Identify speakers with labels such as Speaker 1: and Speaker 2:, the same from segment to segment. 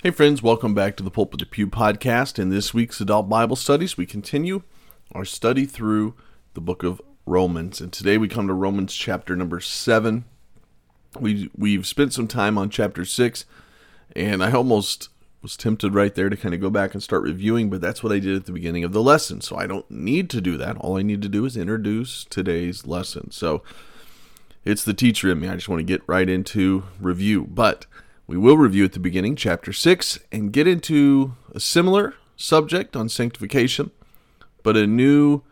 Speaker 1: Hey, friends, welcome back to the Pulpit to Pew podcast. In this week's Adult Bible Studies, we continue our study through the book of Romans. And today we come to Romans chapter number seven. We, we've spent some time on chapter six, and I almost was tempted right there to kind of go back and start reviewing, but that's what I did at the beginning of the lesson. So I don't need to do that. All I need to do is introduce today's lesson. So it's the teacher in me. I just want to get right into review. But we will review at the beginning, chapter 6, and get into a similar subject on sanctification, but a new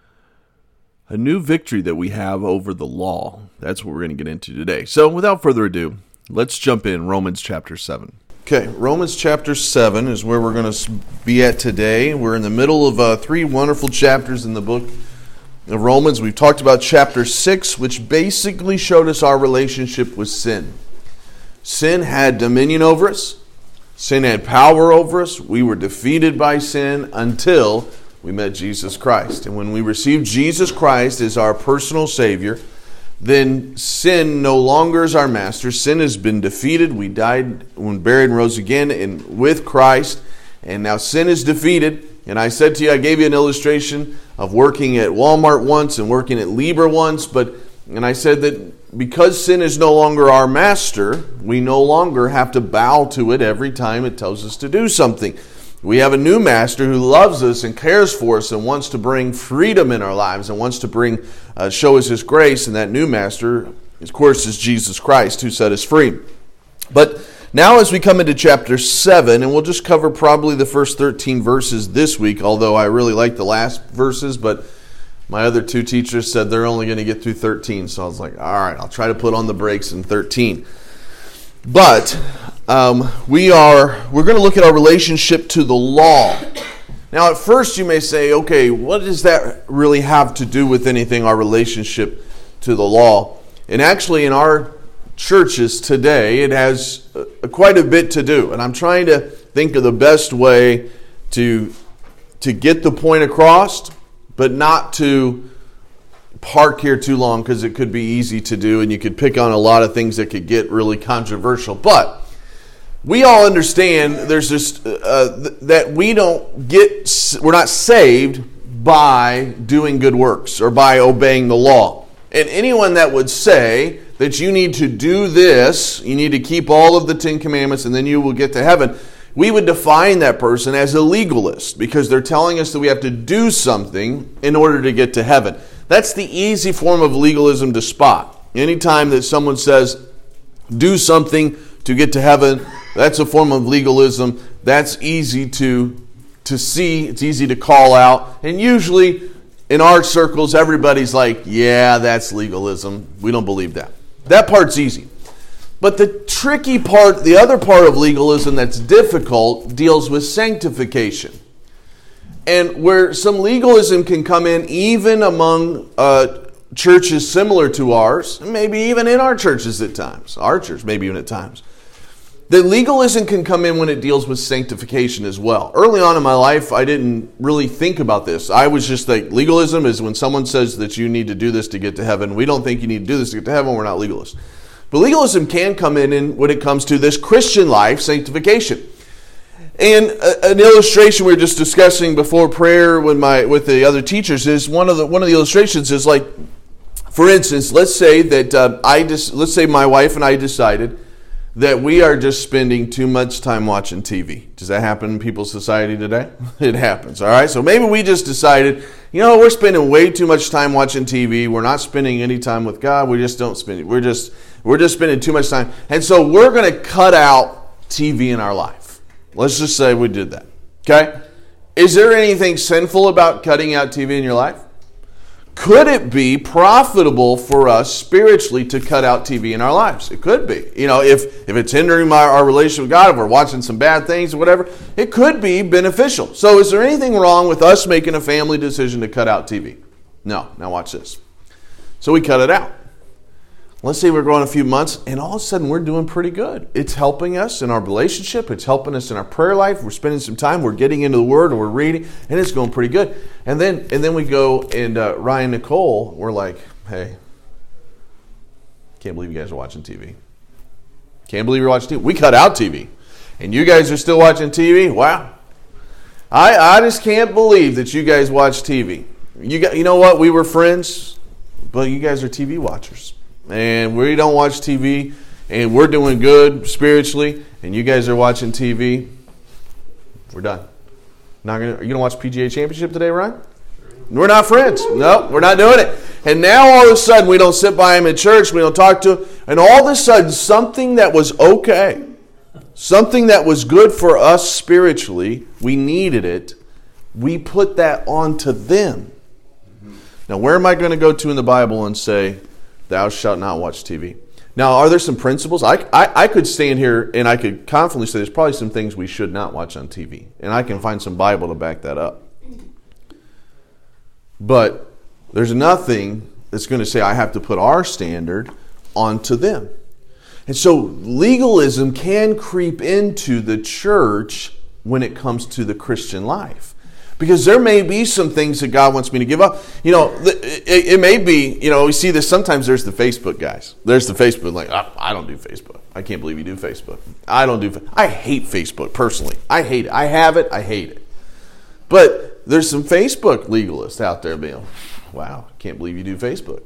Speaker 1: a new victory that we have over the law. That's what we're going to get into today. So, without further ado, let's jump in Romans chapter 7. Okay, Romans chapter 7 is where we're going to be at today. We're in the middle of uh, three wonderful chapters in the book of Romans. We've talked about chapter 6, which basically showed us our relationship with sin. Sin had dominion over us, sin had power over us. We were defeated by sin until we met Jesus Christ. And when we received Jesus Christ as our personal Savior, then sin no longer is our master. Sin has been defeated. We died when buried and rose again in, with Christ. And now sin is defeated. And I said to you, I gave you an illustration of working at Walmart once and working at Lieber once, but and I said that because sin is no longer our master, we no longer have to bow to it every time it tells us to do something. We have a new master who loves us and cares for us and wants to bring freedom in our lives and wants to bring uh, show us his grace and that new master of course is Jesus Christ who set us free. But now as we come into chapter 7 and we'll just cover probably the first 13 verses this week although I really like the last verses but my other two teachers said they're only going to get through 13. So I was like, all right, I'll try to put on the brakes in 13. But um, we are we're going to look at our relationship to the law. Now, at first, you may say, okay, what does that really have to do with anything? Our relationship to the law, and actually, in our churches today, it has uh, quite a bit to do. And I'm trying to think of the best way to to get the point across but not to park here too long because it could be easy to do and you could pick on a lot of things that could get really controversial. But we all understand there's just uh, that we don't get, we're not saved by doing good works or by obeying the law. And anyone that would say that you need to do this, you need to keep all of the Ten Commandments and then you will get to heaven we would define that person as a legalist because they're telling us that we have to do something in order to get to heaven. That's the easy form of legalism to spot. Anytime that someone says, do something to get to heaven, that's a form of legalism. That's easy to, to see, it's easy to call out. And usually in our circles, everybody's like, yeah, that's legalism. We don't believe that. That part's easy. But the tricky part, the other part of legalism that's difficult, deals with sanctification. And where some legalism can come in, even among uh, churches similar to ours, maybe even in our churches at times, our church, maybe even at times. The legalism can come in when it deals with sanctification as well. Early on in my life, I didn't really think about this. I was just like, legalism is when someone says that you need to do this to get to heaven. We don't think you need to do this to get to heaven. We're not legalists. But legalism can come in, in when it comes to this Christian life, sanctification. And an illustration we were just discussing before prayer with my with the other teachers is one of the one of the illustrations is like, for instance, let's say that uh, I just let's say my wife and I decided that we are just spending too much time watching TV. Does that happen in people's society today? It happens. All right. So maybe we just decided, you know, we're spending way too much time watching TV. We're not spending any time with God. We just don't spend it. We're just we're just spending too much time. And so we're going to cut out TV in our life. Let's just say we did that. Okay? Is there anything sinful about cutting out TV in your life? Could it be profitable for us spiritually to cut out TV in our lives? It could be. You know, if, if it's hindering my, our relationship with God, if we're watching some bad things or whatever, it could be beneficial. So, is there anything wrong with us making a family decision to cut out TV? No. Now, watch this. So, we cut it out. Let's say we're growing a few months, and all of a sudden we're doing pretty good. It's helping us in our relationship. It's helping us in our prayer life. We're spending some time. We're getting into the Word, or we're reading, and it's going pretty good. And then, and then we go and uh, Ryan Nicole. We're like, hey, can't believe you guys are watching TV. Can't believe you're watching TV. We cut out TV. And you guys are still watching TV? Wow. I, I just can't believe that you guys watch TV. You got, you know what? We were friends, but you guys are TV watchers. And we don't watch TV, and we're doing good spiritually, and you guys are watching TV. We're done. Not gonna, are you going to watch PGA Championship today, Ryan? We're not friends. No, we're not doing it. And now all of a sudden we don't sit by him in church, we don't talk to him, and all of a sudden something that was okay, something that was good for us spiritually, we needed it, we put that onto them. Now, where am I going to go to in the Bible and say, Thou shalt not watch TV? Now, are there some principles? I, I, I, could stand here and I could confidently say there's probably some things we should not watch on TV. And I can find some Bible to back that up. But there's nothing that's going to say I have to put our standard onto them. And so legalism can creep into the church when it comes to the Christian life. Because there may be some things that God wants me to give up. You know, it, may be, you know, we see this sometimes there's the Facebook guys. There's the Facebook, like, I don't do Facebook. I can't believe you do Facebook. I don't do, I hate Facebook personally. I hate it. I have it, I hate it. But there's some Facebook legalists out there being, wow, can't believe you do Facebook.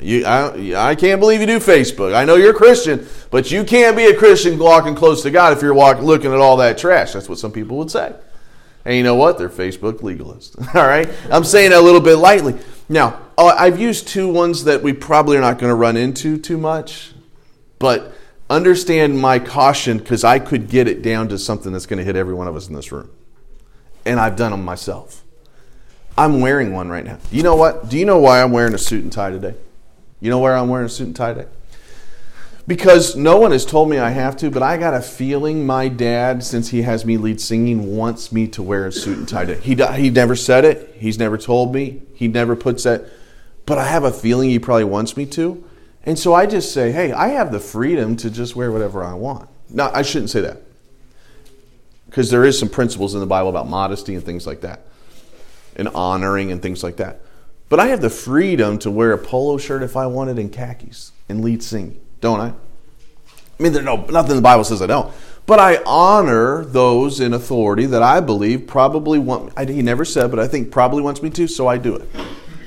Speaker 1: You, I, I can't believe you do Facebook. I know you're a Christian, but you can't be a Christian walking close to God if you're walking, looking at all that trash. That's what some people would say. And you know what? They're Facebook legalists. all right? I'm saying it a little bit lightly. Now, uh, I've used two ones that we probably are not going to run into too much, but understand my caution because I could get it down to something that's going to hit every one of us in this room and I've done them myself. I'm wearing one right now. You know what? Do you know why I'm wearing a suit and tie today? You know where I'm wearing a suit and tie today? Because no one has told me I have to, but I got a feeling my dad, since he has me lead singing, wants me to wear a suit and tie today. He, he never said it, he's never told me, he never puts that, but I have a feeling he probably wants me to. And so I just say, hey, I have the freedom to just wear whatever I want. Now, I shouldn't say that because there is some principles in the Bible about modesty and things like that, and honoring and things like that. But I have the freedom to wear a polo shirt if I wanted in khakis and lead singing, don't I? I mean, there's no nothing in the Bible says I don't. But I honor those in authority that I believe probably want. I, he never said, but I think probably wants me to, so I do it.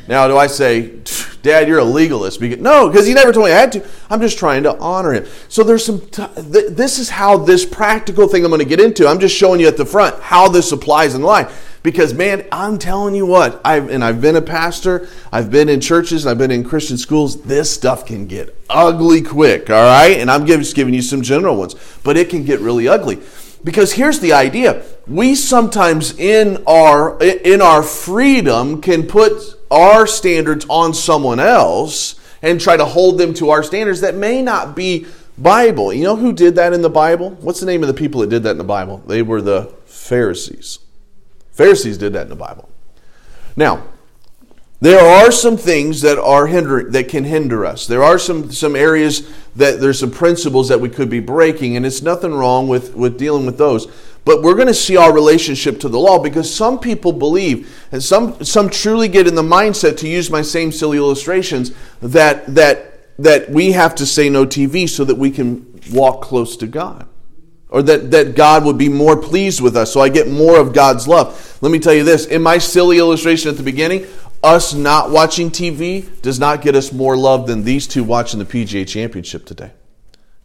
Speaker 1: Now, do I say, Dad, you're a legalist? Because, no, because he never told me I had to. I'm just trying to honor him. So there's some. T- th- this is how this practical thing I'm going to get into. I'm just showing you at the front how this applies in life. Because man, I'm telling you what, I've and I've been a pastor, I've been in churches, I've been in Christian schools. This stuff can get ugly quick, all right? And I'm just giving you some general ones, but it can get really ugly. Because here's the idea: we sometimes in our in our freedom can put our standards on someone else and try to hold them to our standards that may not be Bible. You know who did that in the Bible? What's the name of the people that did that in the Bible? They were the Pharisees. Pharisees did that in the Bible. Now, there are some things that are hinder that can hinder us. There are some some areas that there's some principles that we could be breaking, and it's nothing wrong with with dealing with those. But we're going to see our relationship to the law because some people believe, and some some truly get in the mindset to use my same silly illustrations that that that we have to say no TV so that we can walk close to God. Or that, that God would be more pleased with us, so I get more of God's love. Let me tell you this in my silly illustration at the beginning, us not watching TV does not get us more love than these two watching the PGA Championship today.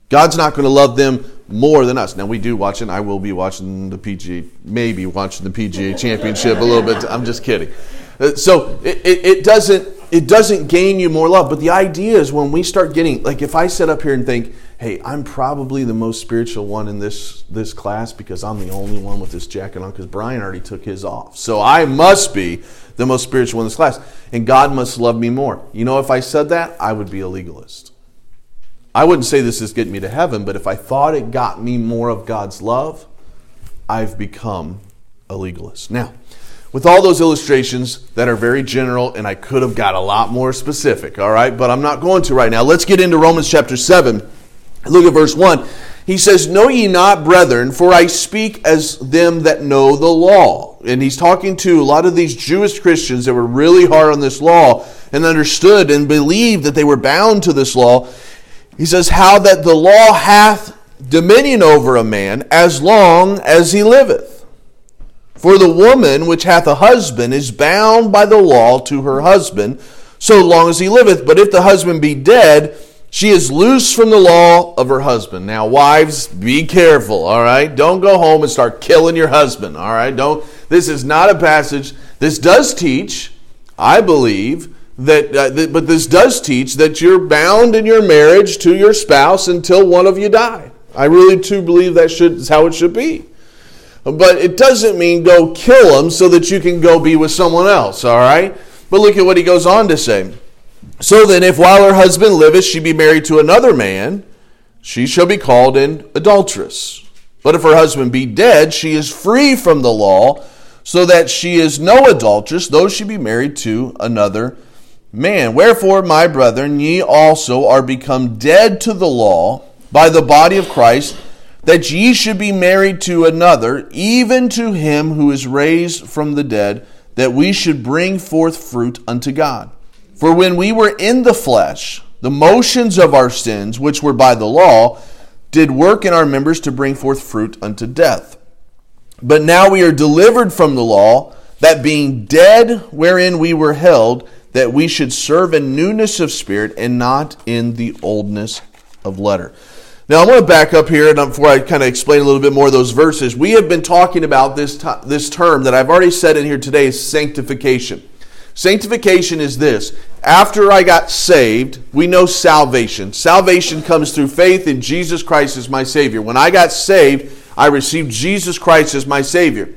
Speaker 1: God's not going to love them more than us. Now we do watch it. I will be watching the PGA, maybe watching the PGA Championship a little bit. I'm just kidding. Uh, so it, it, it, doesn't it doesn't gain you more love. But the idea is when we start getting like if I sit up here and think, hey, I'm probably the most spiritual one in this this class because I'm the only one with this jacket on because Brian already took his off. So I must be the most spiritual one in this class, and God must love me more. You know, if I said that, I would be a legalist. I wouldn't say this is getting me to heaven, but if I thought it got me more of God's love, I've become a legalist. Now, with all those illustrations that are very general, and I could have got a lot more specific, all right, but I'm not going to right now. Let's get into Romans chapter 7. Look at verse 1. He says, Know ye not, brethren, for I speak as them that know the law. And he's talking to a lot of these Jewish Christians that were really hard on this law and understood and believed that they were bound to this law. He says, How that the law hath dominion over a man as long as he liveth. For the woman which hath a husband is bound by the law to her husband so long as he liveth. But if the husband be dead, she is loose from the law of her husband. Now, wives, be careful, all right? Don't go home and start killing your husband, all right? Don't. This is not a passage. This does teach, I believe, that, uh, that but this does teach that you're bound in your marriage to your spouse until one of you die. I really do believe that should is how it should be. But it doesn't mean go kill him so that you can go be with someone else, all right? But look at what he goes on to say. So then, if while her husband liveth she be married to another man, she shall be called an adulteress. But if her husband be dead, she is free from the law, so that she is no adulteress, though she be married to another man. Wherefore, my brethren, ye also are become dead to the law by the body of Christ, that ye should be married to another, even to him who is raised from the dead, that we should bring forth fruit unto God. For when we were in the flesh, the motions of our sins, which were by the law, did work in our members to bring forth fruit unto death. But now we are delivered from the law, that being dead wherein we were held, that we should serve in newness of spirit and not in the oldness of letter. Now, I want to back up here, and before I kind of explain a little bit more of those verses, we have been talking about this, this term that I've already said in here today is sanctification. Sanctification is this. After I got saved, we know salvation. Salvation comes through faith in Jesus Christ as my Savior. When I got saved, I received Jesus Christ as my Savior.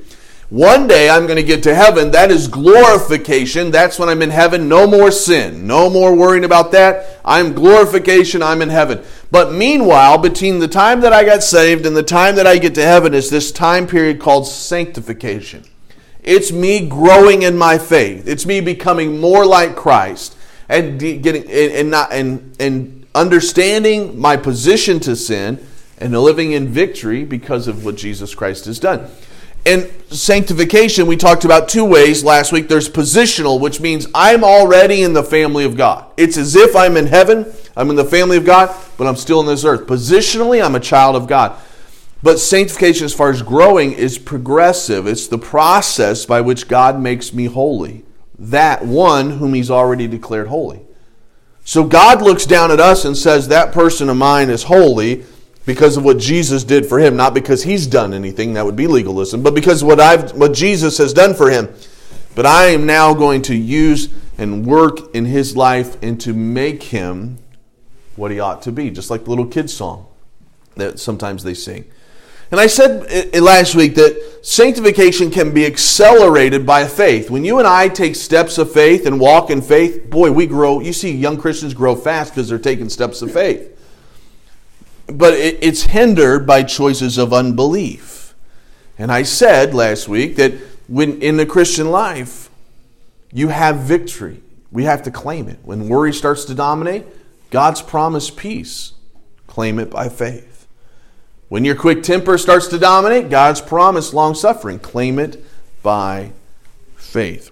Speaker 1: One day I'm going to get to heaven. That is glorification. That's when I'm in heaven. No more sin. No more worrying about that. I'm glorification. I'm in heaven. But meanwhile, between the time that I got saved and the time that I get to heaven is this time period called sanctification. It's me growing in my faith. It's me becoming more like Christ and getting and not and and understanding my position to sin and living in victory because of what Jesus Christ has done. In sanctification, we talked about two ways last week. There's positional, which means I'm already in the family of God. It's as if I'm in heaven, I'm in the family of God, but I'm still in this earth. Positionally, I'm a child of God. But sanctification, as far as growing, is progressive. It's the process by which God makes me holy. That one whom He's already declared holy. So God looks down at us and says, That person of mine is holy because of what Jesus did for him, not because he's done anything, that would be legalism, but because what I've what Jesus has done for him. But I am now going to use and work in his life and to make him what he ought to be, just like the little kids song that sometimes they sing. And I said last week that sanctification can be accelerated by faith. When you and I take steps of faith and walk in faith, boy, we grow. You see young Christians grow fast because they're taking steps of faith but it's hindered by choices of unbelief. And I said last week that when in the Christian life, you have victory. We have to claim it. When worry starts to dominate, God's promised peace, claim it by faith. When your quick temper starts to dominate, God's promise, long suffering, claim it by faith.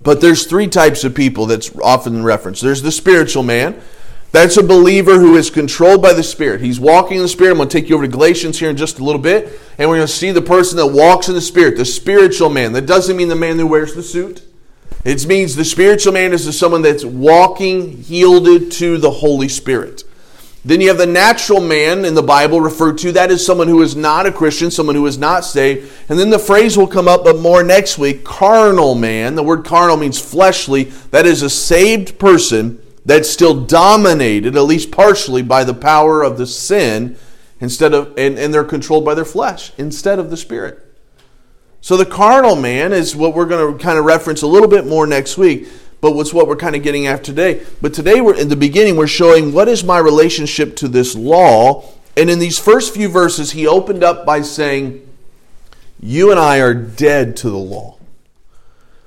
Speaker 1: But there's three types of people that's often referenced. There's the spiritual man, that's a believer who is controlled by the Spirit. He's walking in the Spirit. I'm going to take you over to Galatians here in just a little bit, and we're going to see the person that walks in the Spirit, the spiritual man. That doesn't mean the man who wears the suit. It means the spiritual man is someone that's walking, yielded to the Holy Spirit. Then you have the natural man in the Bible referred to. That is someone who is not a Christian, someone who is not saved. And then the phrase will come up, but more next week carnal man. The word carnal means fleshly. That is a saved person that's still dominated, at least partially, by the power of the sin instead of and, and they're controlled by their flesh instead of the spirit. So the carnal man is what we're going to kind of reference a little bit more next week, but what's what we're kind of getting at today. But today we're in the beginning we're showing what is my relationship to this law. And in these first few verses he opened up by saying you and I are dead to the law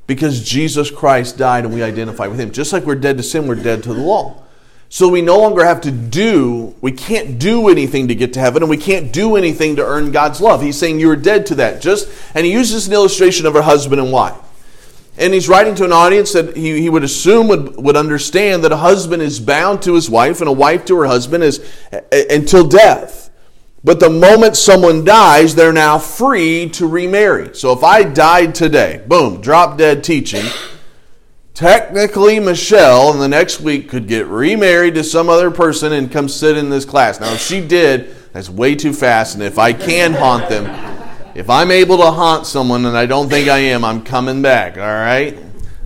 Speaker 1: because Jesus Christ died and we identify with him. Just like we're dead to sin, we're dead to the law. So we no longer have to do, we can't do anything to get to heaven, and we can't do anything to earn God's love. He's saying you're dead to that. Just and he uses an illustration of a husband and wife. And he's writing to an audience that he, he would assume would, would understand that a husband is bound to his wife and a wife to her husband is until death. But the moment someone dies, they're now free to remarry. So if I died today, boom, drop dead teaching, technically Michelle in the next week could get remarried to some other person and come sit in this class. Now, if she did, that's way too fast. And if I can haunt them, if I'm able to haunt someone and I don't think I am, I'm coming back. All right.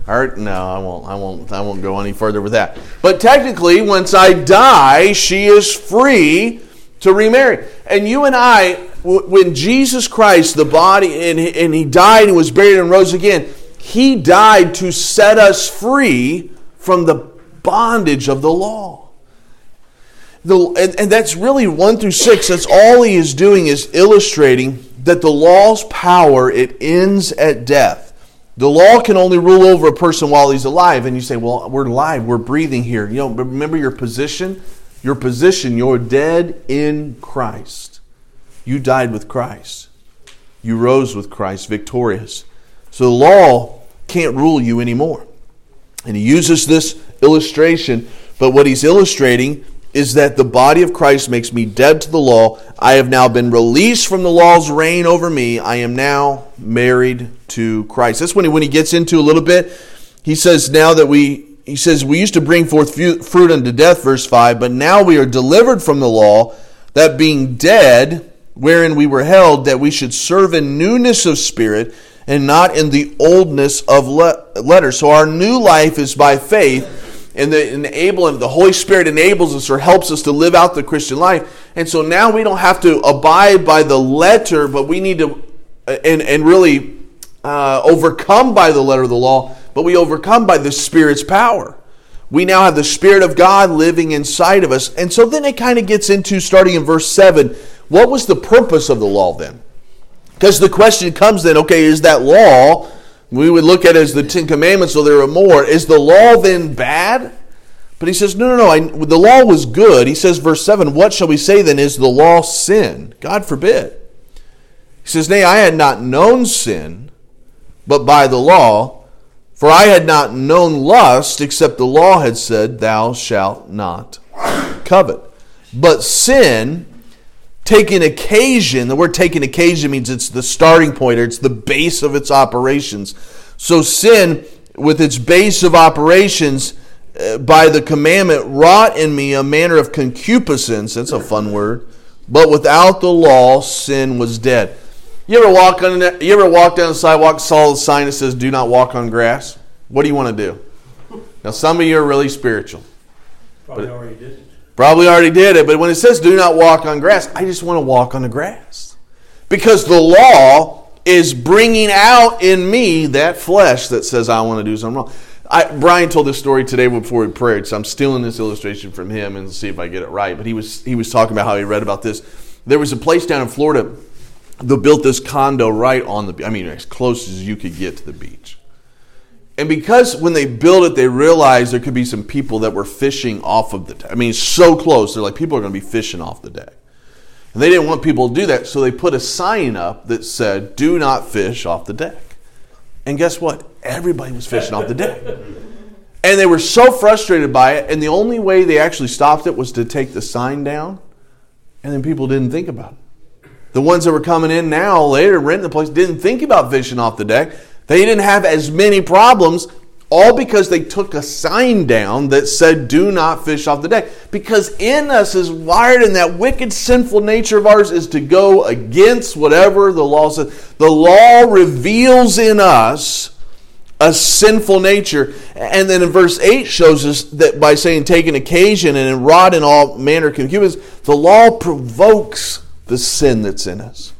Speaker 1: All right. No, I won't. I won't. I won't go any further with that. But technically, once I die, she is free to remarry. And you and I, when Jesus Christ, the body, and he, and he died and was buried and rose again, he died to set us free from the bondage of the law. The, and, and that's really one through six. That's all he is doing is illustrating that the law's power it ends at death. The law can only rule over a person while he's alive. And you say, well, we're alive, we're breathing here. You know, remember your position? Your position, you're dead in Christ. You died with Christ. You rose with Christ victorious. So the law can't rule you anymore. And he uses this illustration, but what he's illustrating is that the body of Christ makes me dead to the law. I have now been released from the law's reign over me. I am now married to Christ. That's when he, when he gets into a little bit. He says now that we he says, We used to bring forth fruit unto death, verse 5, but now we are delivered from the law, that being dead, wherein we were held, that we should serve in newness of spirit and not in the oldness of le- letter. So our new life is by faith, and the enabling the Holy Spirit enables us or helps us to live out the Christian life. And so now we don't have to abide by the letter, but we need to and and really uh, overcome by the letter of the law but we overcome by the Spirit's power. We now have the Spirit of God living inside of us. And so then it kind of gets into, starting in verse 7, what was the purpose of the law then? Because the question comes then, okay, is that law, we would look at as the Ten Commandments, so there are more. Is the law then bad? But he says, no, no, no, I, the law was good. He says, verse 7, what shall we say then? Is the law sin? God forbid. He says, nay, I had not known sin, but by the law for I had not known lust except the law had said, Thou shalt not covet. But sin, taking occasion, the word taking occasion means it's the starting point or it's the base of its operations. So sin, with its base of operations, uh, by the commandment, wrought in me a manner of concupiscence. That's a fun word. But without the law, sin was dead. You ever walk on you ever walk down the sidewalk, saw the sign that says "Do not walk on grass"? What do you want to do? Now, some of you are really spiritual.
Speaker 2: Probably already did.
Speaker 1: Probably already did it, but when it says "Do not walk on grass," I just want to walk on the grass because the law is bringing out in me that flesh that says I want to do something wrong. I, Brian told this story today before we prayed, so I'm stealing this illustration from him and see if I get it right. But he was he was talking about how he read about this. There was a place down in Florida that built this condo right on the I mean as close as you could get to the beach. And because when they built it, they realized there could be some people that were fishing off of the deck. I mean, so close. They're like, people are going to be fishing off the deck. And they didn't want people to do that, so they put a sign up that said, do not fish off the deck. And guess what? Everybody was fishing off the deck. And they were so frustrated by it, and the only way they actually stopped it was to take the sign down, and then people didn't think about it. The ones that were coming in now later renting the place didn't think about fishing off the deck. They didn't have as many problems, all because they took a sign down that said, Do not fish off the deck. Because in us is wired in that wicked, sinful nature of ours is to go against whatever the law says. The law reveals in us a sinful nature. And then in verse 8 shows us that by saying take an occasion and rod in all manner of concupiscence, the law provokes the sin that's in us.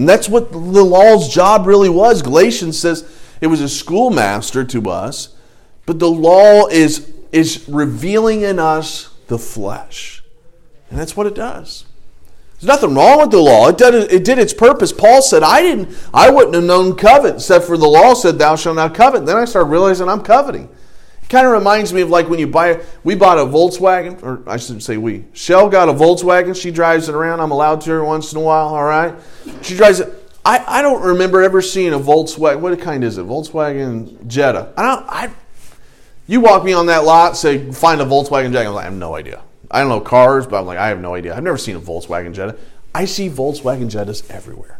Speaker 1: And that's what the law's job really was. Galatians says it was a schoolmaster to us, but the law is, is revealing in us the flesh. And that's what it does. There's nothing wrong with the law. It did, it did its purpose. Paul said, I didn't, I wouldn't have known covet, except for the law said, Thou shalt not covet. Then I started realizing I'm coveting kind of reminds me of like when you buy we bought a volkswagen or i shouldn't say we shell got a volkswagen she drives it around i'm allowed to every once in a while all right? She drives it i, I don't remember ever seeing a volkswagen what kind is it volkswagen jetta? I don't i you walk me on that lot say find a volkswagen jetta i'm like i have no idea. I don't know cars but i'm like i have no idea. I've never seen a volkswagen jetta. I see Volkswagen Jettas everywhere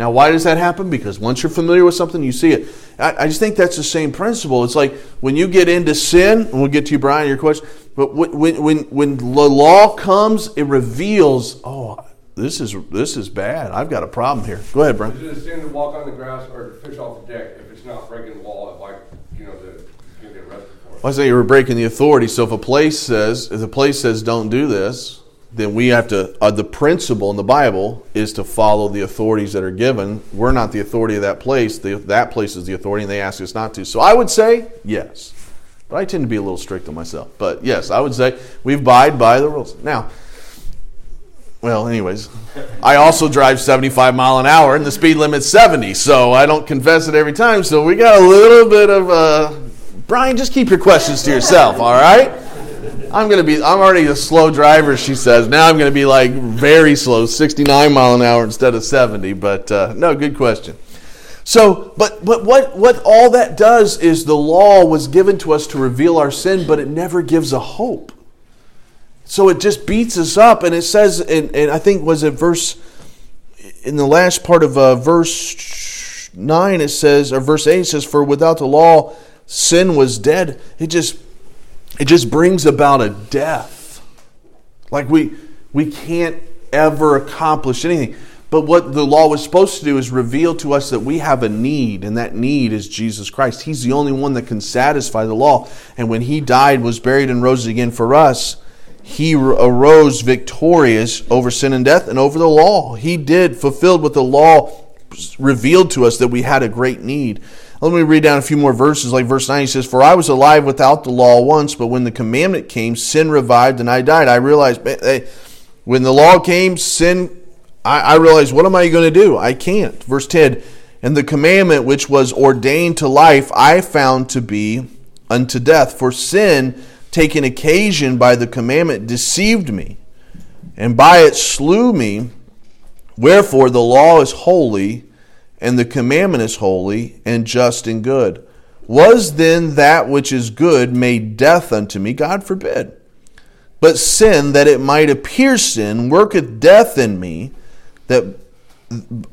Speaker 1: now. Why does that happen? Because once you're familiar with something, you see it. I, I just think that's the same principle. It's like when you get into sin, and we'll get to you, Brian, your question, but when, when, when the law comes, it reveals, oh, this is this is bad. I've got a problem here. Go ahead, Brian.
Speaker 3: Is it a sin to walk on the grass or to fish off the deck if it's not breaking the law? Like you know, the, you get arrested for it.
Speaker 1: Well, I say you were breaking the authority. So if a place says, if the place says don't do this, then we have to. Uh, the principle in the Bible is to follow the authorities that are given. We're not the authority of that place. The, that place is the authority, and they ask us not to. So I would say yes, but I tend to be a little strict on myself. But yes, I would say we abide by the rules. Now well, anyways, I also drive 75 mile an hour and the speed limit's 70, so I don't confess it every time. So we got a little bit of uh, Brian. Just keep your questions to yourself, all right? I'm gonna be. I'm already a slow driver, she says. Now I'm gonna be like very slow, 69 mile an hour instead of 70. But uh, no, good question. So, but but what what all that does is the law was given to us to reveal our sin, but it never gives a hope. So it just beats us up, and it says, and, and I think was it verse in the last part of uh, verse nine. It says, or verse eight it says, "For without the law, sin was dead." It just it just brings about a death. Like we we can't ever accomplish anything. But what the law was supposed to do is reveal to us that we have a need, and that need is Jesus Christ. He's the only one that can satisfy the law. And when He died, was buried, and rose again for us, he arose victorious over sin and death and over the law. He did, fulfilled what the law revealed to us that we had a great need. Let me read down a few more verses. Like verse 9, he says, For I was alive without the law once, but when the commandment came, sin revived and I died. I realized when the law came, sin, I, I realized, what am I going to do? I can't. Verse 10, And the commandment which was ordained to life, I found to be unto death. For sin, taking occasion by the commandment, deceived me, and by it slew me. Wherefore the law is holy, and the commandment is holy, and just and good. Was then that which is good made death unto me? God forbid. But sin, that it might appear sin, worketh death in me, that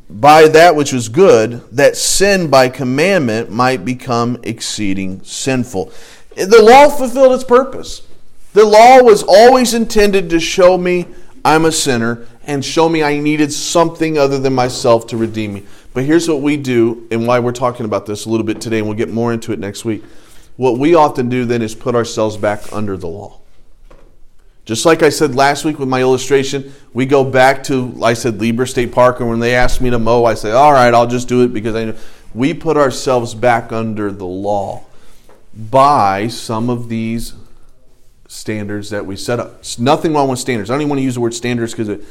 Speaker 1: by that which was good, that sin by commandment might become exceeding sinful. The law fulfilled its purpose. The law was always intended to show me I'm a sinner and show me I needed something other than myself to redeem me. But here's what we do, and why we're talking about this a little bit today, and we'll get more into it next week. What we often do then is put ourselves back under the law. Just like I said last week with my illustration, we go back to, I said, Lieber State Park, and when they ask me to mow, I say, all right, I'll just do it because I know. We put ourselves back under the law by some of these standards that we set up. It's nothing wrong with standards. I don't even want to use the word standards because it,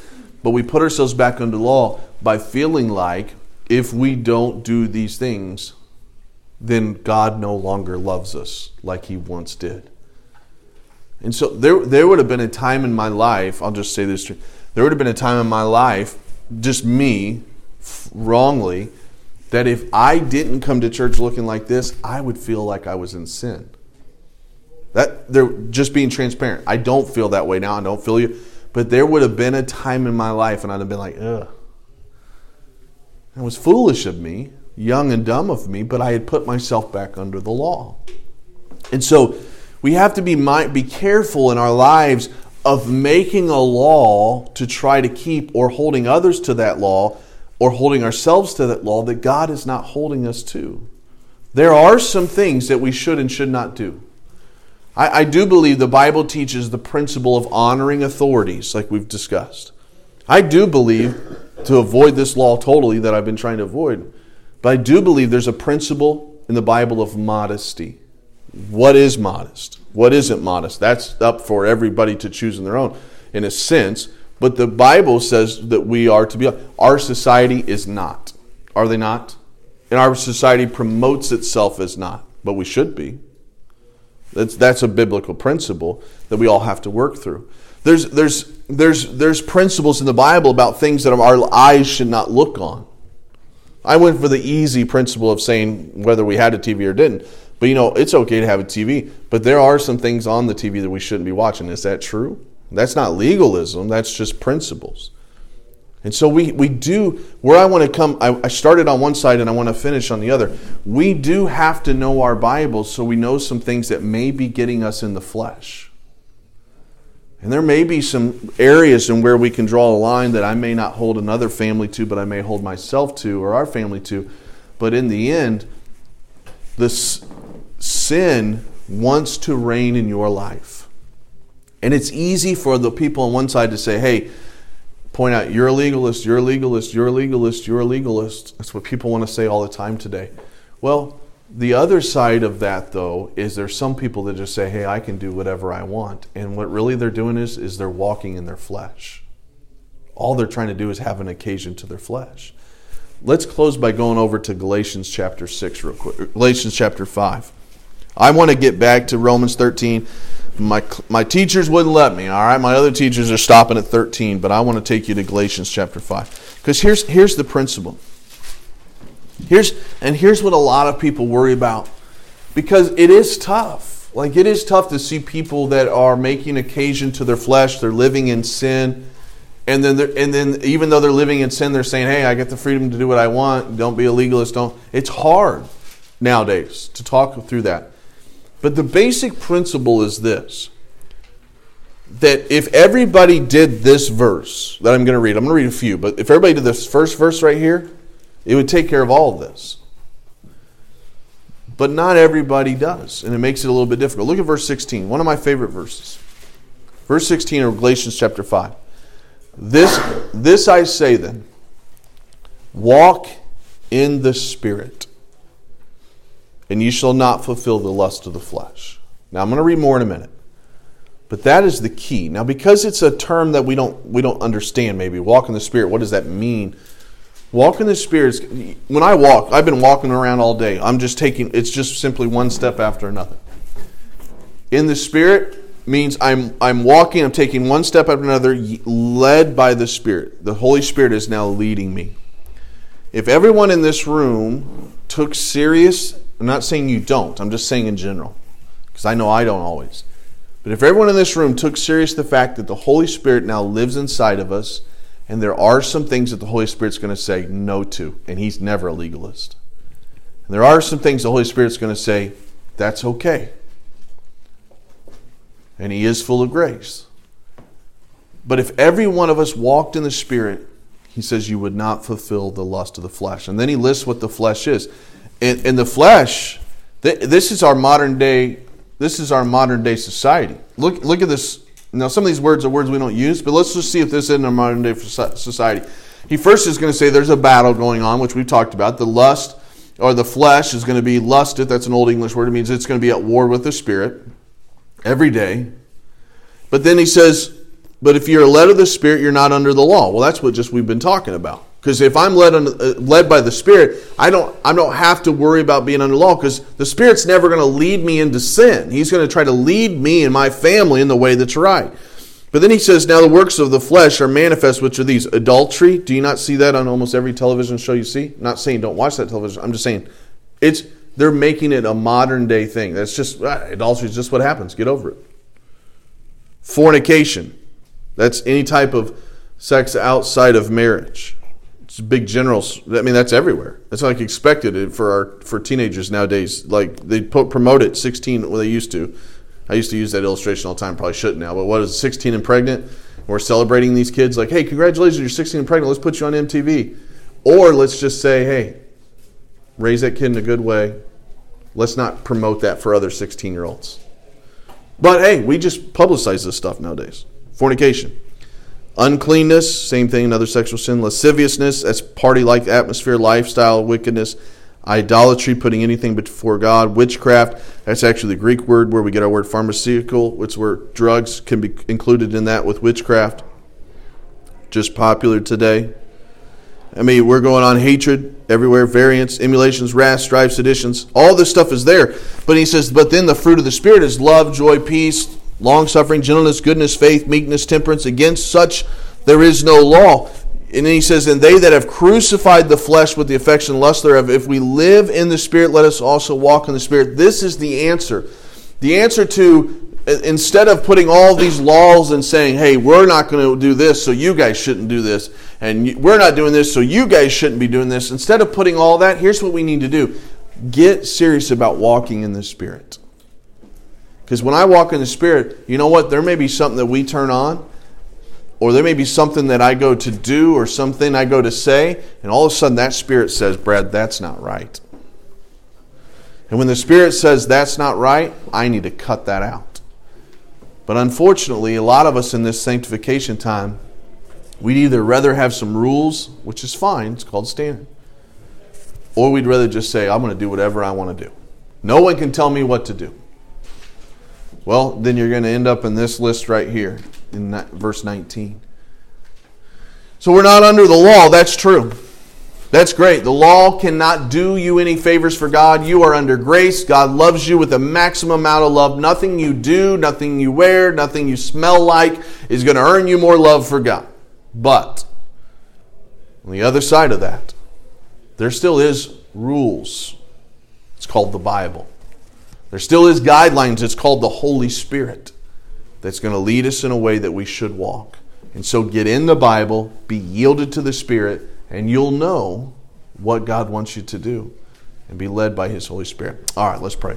Speaker 1: but we put ourselves back under law by feeling like if we don't do these things, then God no longer loves us like he once did. And so there, there would have been a time in my life, I'll just say this, there would have been a time in my life, just me, wrongly, that if I didn't come to church looking like this, I would feel like I was in sin. That they're just being transparent. I don't feel that way now. I don't feel you. But there would have been a time in my life and I'd have been like, ugh. It was foolish of me, young and dumb of me, but I had put myself back under the law. And so we have to be be careful in our lives of making a law to try to keep or holding others to that law or holding ourselves to that law that God is not holding us to. There are some things that we should and should not do. I, I do believe the Bible teaches the principle of honoring authorities, like we've discussed. I do believe, to avoid this law totally that I've been trying to avoid, but I do believe there's a principle in the Bible of modesty. What is modest? What isn't modest? That's up for everybody to choose in their own, in a sense. But the Bible says that we are to be. Our society is not. Are they not? And our society promotes itself as not, but we should be. That's, that's a biblical principle that we all have to work through. There's, there's, there's, there's principles in the Bible about things that our eyes should not look on. I went for the easy principle of saying whether we had a TV or didn't. But you know, it's okay to have a TV, but there are some things on the TV that we shouldn't be watching. Is that true? That's not legalism, that's just principles. And so we, we do, where I want to come, I, I started on one side and I want to finish on the other. We do have to know our Bible so we know some things that may be getting us in the flesh. And there may be some areas in where we can draw a line that I may not hold another family to, but I may hold myself to or our family to. But in the end, this sin wants to reign in your life. And it's easy for the people on one side to say, hey, point out, you're a legalist, you're a legalist, you're a legalist, you're a legalist. That's what people want to say all the time today. Well, the other side of that, though, is there's some people that just say, hey, I can do whatever I want. And what really they're doing is, is they're walking in their flesh. All they're trying to do is have an occasion to their flesh. Let's close by going over to Galatians chapter 6 real quick. Er, Galatians chapter 5. I want to get back to Romans 13. My, my teachers wouldn't let me, all right? My other teachers are stopping at 13, but I want to take you to Galatians chapter 5. Because here's, here's the principle Here's and here's what a lot of people worry about because it is tough. Like it is tough to see people that are making occasion to their flesh, they're living in sin, and then and then even though they're living in sin, they're saying, "Hey, I get the freedom to do what I want. Don't be a legalist." Don't. It's hard nowadays to talk through that. But the basic principle is this that if everybody did this verse that I'm going to read, I'm going to read a few, but if everybody did this first verse right here, it would take care of all of this. But not everybody does, and it makes it a little bit difficult. Look at verse 16, one of my favorite verses. Verse 16 of Galatians chapter 5. This, this I say then walk in the Spirit, and you shall not fulfill the lust of the flesh. Now, I'm going to read more in a minute. But that is the key. Now, because it's a term that we don't, we don't understand, maybe, walk in the Spirit, what does that mean? Walk in the Spirit. When I walk, I've been walking around all day. I'm just taking, it's just simply one step after another. In the Spirit means I'm, I'm walking, I'm taking one step after another, led by the Spirit. The Holy Spirit is now leading me. If everyone in this room took serious, I'm not saying you don't, I'm just saying in general, because I know I don't always. But if everyone in this room took serious the fact that the Holy Spirit now lives inside of us, and there are some things that the Holy Spirit's going to say no to, and He's never a legalist. And there are some things the Holy Spirit's going to say, that's okay. And He is full of grace. But if every one of us walked in the Spirit, He says you would not fulfill the lust of the flesh. And then He lists what the flesh is. In, in the flesh, this is our modern day. This is our modern day society. Look, look at this now, some of these words are words we don't use, but let's just see if this is in our modern day society. He first is going to say there's a battle going on, which we've talked about. The lust or the flesh is going to be lusted. That's an old English word. It means it's going to be at war with the spirit every day. But then he says, but if you're led of the spirit, you're not under the law. Well, that's what just we've been talking about. Because if I'm led under, uh, led by the Spirit, I don't I don't have to worry about being under law because the Spirit's never going to lead me into sin. He's going to try to lead me and my family in the way that's right. But then he says, now the works of the flesh are manifest, which are these adultery. Do you not see that on almost every television show you see? Not saying don't watch that television. I'm just saying it's they're making it a modern day thing. That's just ah, adultery is just what happens. Get over it. Fornication. That's any type of sex outside of marriage big generals. I mean, that's everywhere. That's like expected for our for teenagers nowadays. Like they promote it 16 well they used to. I used to use that illustration all the time. Probably shouldn't now. But what is 16 and pregnant? We're celebrating these kids like, hey, congratulations, you're 16 and pregnant. Let's put you on MTV. Or let's just say, hey, raise that kid in a good way. Let's not promote that for other 16 year olds. But hey, we just publicize this stuff nowadays. Fornication. Uncleanness, same thing, another sexual sin. Lasciviousness, that's party like atmosphere, lifestyle, wickedness. Idolatry, putting anything before God. Witchcraft, that's actually the Greek word where we get our word pharmaceutical, which where drugs can be included in that with witchcraft. Just popular today. I mean, we're going on hatred everywhere, variance, emulations, wrath, strife, seditions. All this stuff is there. But he says, but then the fruit of the Spirit is love, joy, peace, long suffering, gentleness, goodness, faith, meekness, temperance. Against such there is no law. And then he says, And they that have crucified the flesh with the affection and lust thereof, if we live in the Spirit, let us also walk in the Spirit. This is the answer. The answer to instead of putting all these laws and saying, hey, we're not going to do this, so you guys shouldn't do this, and we're not doing this, so you guys shouldn't be doing this. Instead of putting all that, here's what we need to do get serious about walking in the Spirit. Because when I walk in the Spirit, you know what? There may be something that we turn on, or there may be something that I go to do, or something I go to say, and all of a sudden that Spirit says, Brad, that's not right. And when the Spirit says that's not right, I need to cut that out. But unfortunately, a lot of us in this sanctification time, we'd either rather have some rules, which is fine, it's called standard, or we'd rather just say, I'm going to do whatever I want to do. No one can tell me what to do. Well, then you're going to end up in this list right here in verse 19. So we're not under the law, that's true. That's great. The law cannot do you any favors for God. You are under grace. God loves you with a maximum amount of love. Nothing you do, nothing you wear, nothing you smell like is going to earn you more love for God. But on the other side of that, there still is rules. It's called the Bible. There still is guidelines. It's called the Holy Spirit that's going to lead us in a way that we should walk. And so get in the Bible, be yielded to the Spirit, and you'll know what God wants you to do and be led by His Holy Spirit. All right, let's pray.